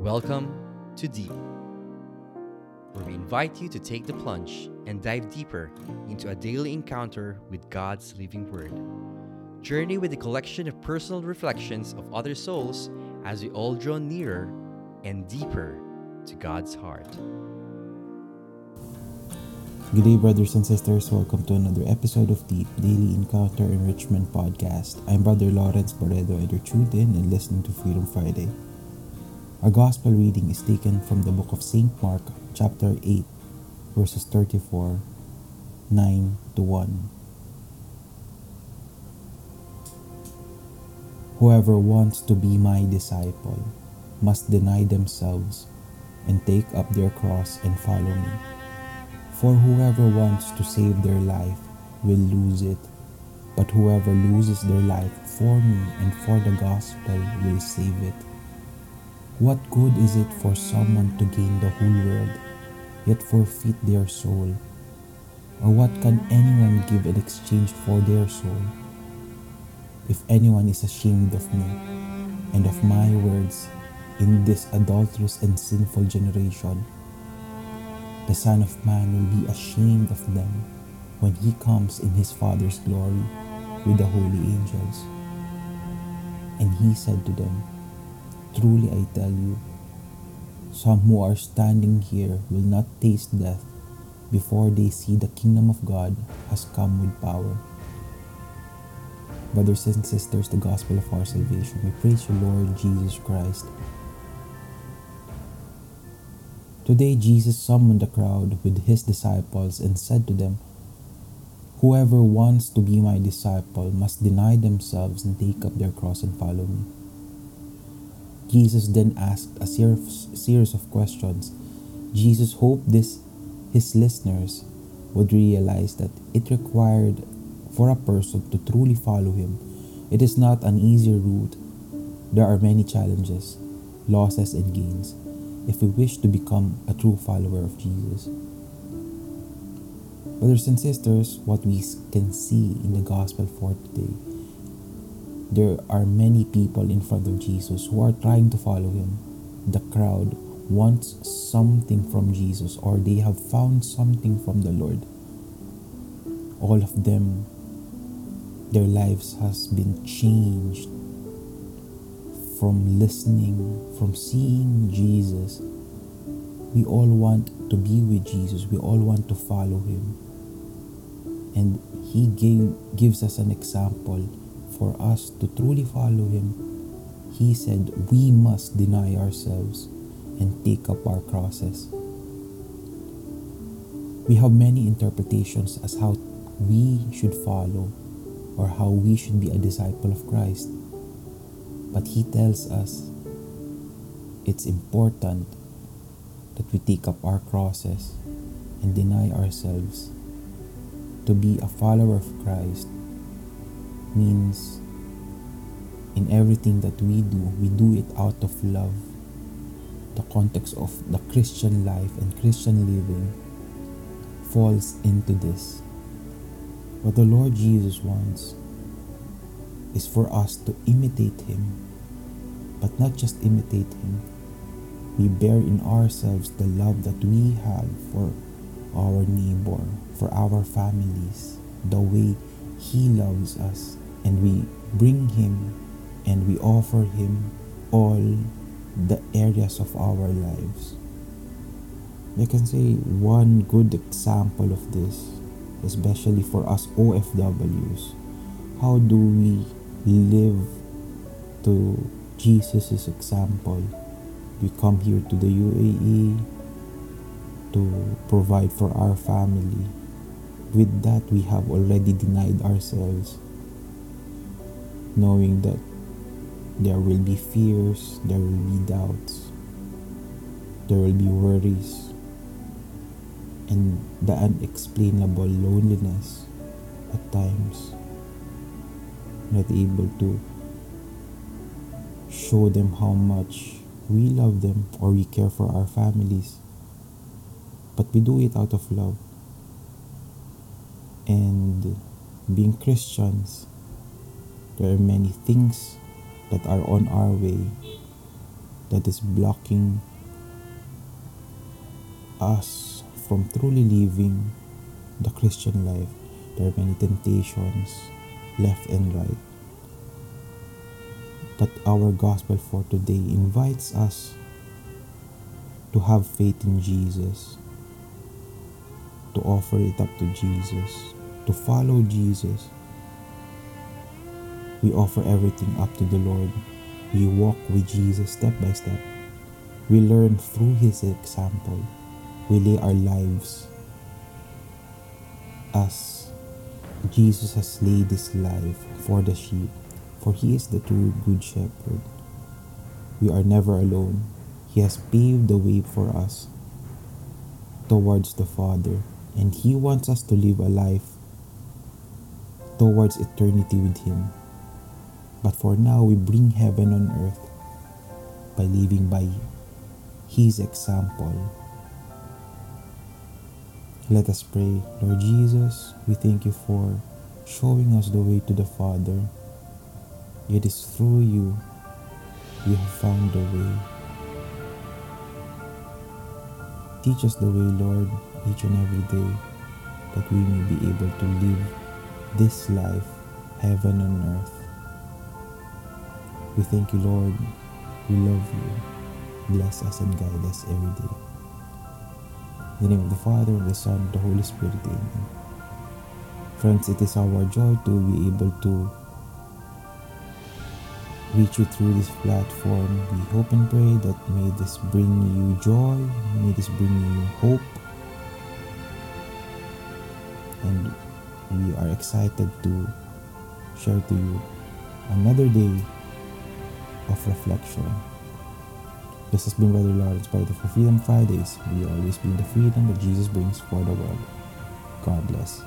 Welcome to Deep, where we invite you to take the plunge and dive deeper into a daily encounter with God's living Word. Journey with a collection of personal reflections of other souls as we all draw nearer and deeper to God's heart. Good day, brothers and sisters. Welcome to another episode of the Daily Encounter Enrichment Podcast. I'm Brother Lawrence Barredo, and you're tuned in and listening to Freedom Friday. Our gospel reading is taken from the book of St. Mark, chapter 8, verses 34, 9 to 1. Whoever wants to be my disciple must deny themselves and take up their cross and follow me. For whoever wants to save their life will lose it, but whoever loses their life for me and for the gospel will save it. What good is it for someone to gain the whole world, yet forfeit their soul? Or what can anyone give in exchange for their soul? If anyone is ashamed of me and of my words in this adulterous and sinful generation, the Son of Man will be ashamed of them when he comes in his Father's glory with the holy angels. And he said to them, Truly I tell you, some who are standing here will not taste death before they see the kingdom of God has come with power. Brothers and sisters, the gospel of our salvation, we praise you, Lord Jesus Christ. Today, Jesus summoned the crowd with his disciples and said to them, Whoever wants to be my disciple must deny themselves and take up their cross and follow me. Jesus then asked a series of questions. Jesus hoped this his listeners would realize that it required for a person to truly follow him. It is not an easy route. There are many challenges, losses and gains if we wish to become a true follower of Jesus. Brothers and sisters, what we can see in the gospel for today there are many people in front of Jesus who are trying to follow him. The crowd wants something from Jesus or they have found something from the Lord. All of them, their lives has been changed from listening, from seeing Jesus. We all want to be with Jesus. We all want to follow him. And he gave, gives us an example for us to truly follow Him, He said we must deny ourselves and take up our crosses. We have many interpretations as how we should follow or how we should be a disciple of Christ. But He tells us it's important that we take up our crosses and deny ourselves. To be a follower of Christ means in everything that we do, we do it out of love. The context of the Christian life and Christian living falls into this. What the Lord Jesus wants is for us to imitate Him, but not just imitate Him. We bear in ourselves the love that we have for our neighbor, for our families, the way He loves us and we bring Him and we offer Him all the areas of our lives. I can say one good example of this, especially for us OFWs. How do we live to Jesus' example? We come here to the UAE to provide for our family. With that, we have already denied ourselves knowing that there will be fears, there will be doubts, there will be worries, and the unexplainable loneliness at times. Not able to show them how much we love them or we care for our families. But we do it out of love. And being Christians, there are many things that are on our way that is blocking us from truly living the Christian life. There are many temptations left and right. But our gospel for today invites us to have faith in Jesus, to offer it up to Jesus, to follow Jesus. We offer everything up to the Lord. We walk with Jesus step by step. We learn through His example. We lay our lives as Jesus has laid His life for the sheep, for He is the true good shepherd. We are never alone. He has paved the way for us towards the Father, and He wants us to live a life towards eternity with Him. But for now, we bring heaven on earth by living by His example. Let us pray. Lord Jesus, we thank you for showing us the way to the Father. It is through you we have found the way. Teach us the way, Lord, each and every day, that we may be able to live this life, heaven and earth. We thank you, Lord. We love you. Bless us and guide us every day. In the name of the Father, of the Son, and the Holy Spirit, Amen. Friends, it is our joy to be able to reach you through this platform. We hope and pray that may this bring you joy, may this bring you hope, and we are excited to share to you another day of reflection. This has been Brother Lawrence by the Freedom Fridays. We always bring the freedom that Jesus brings for the world. God bless.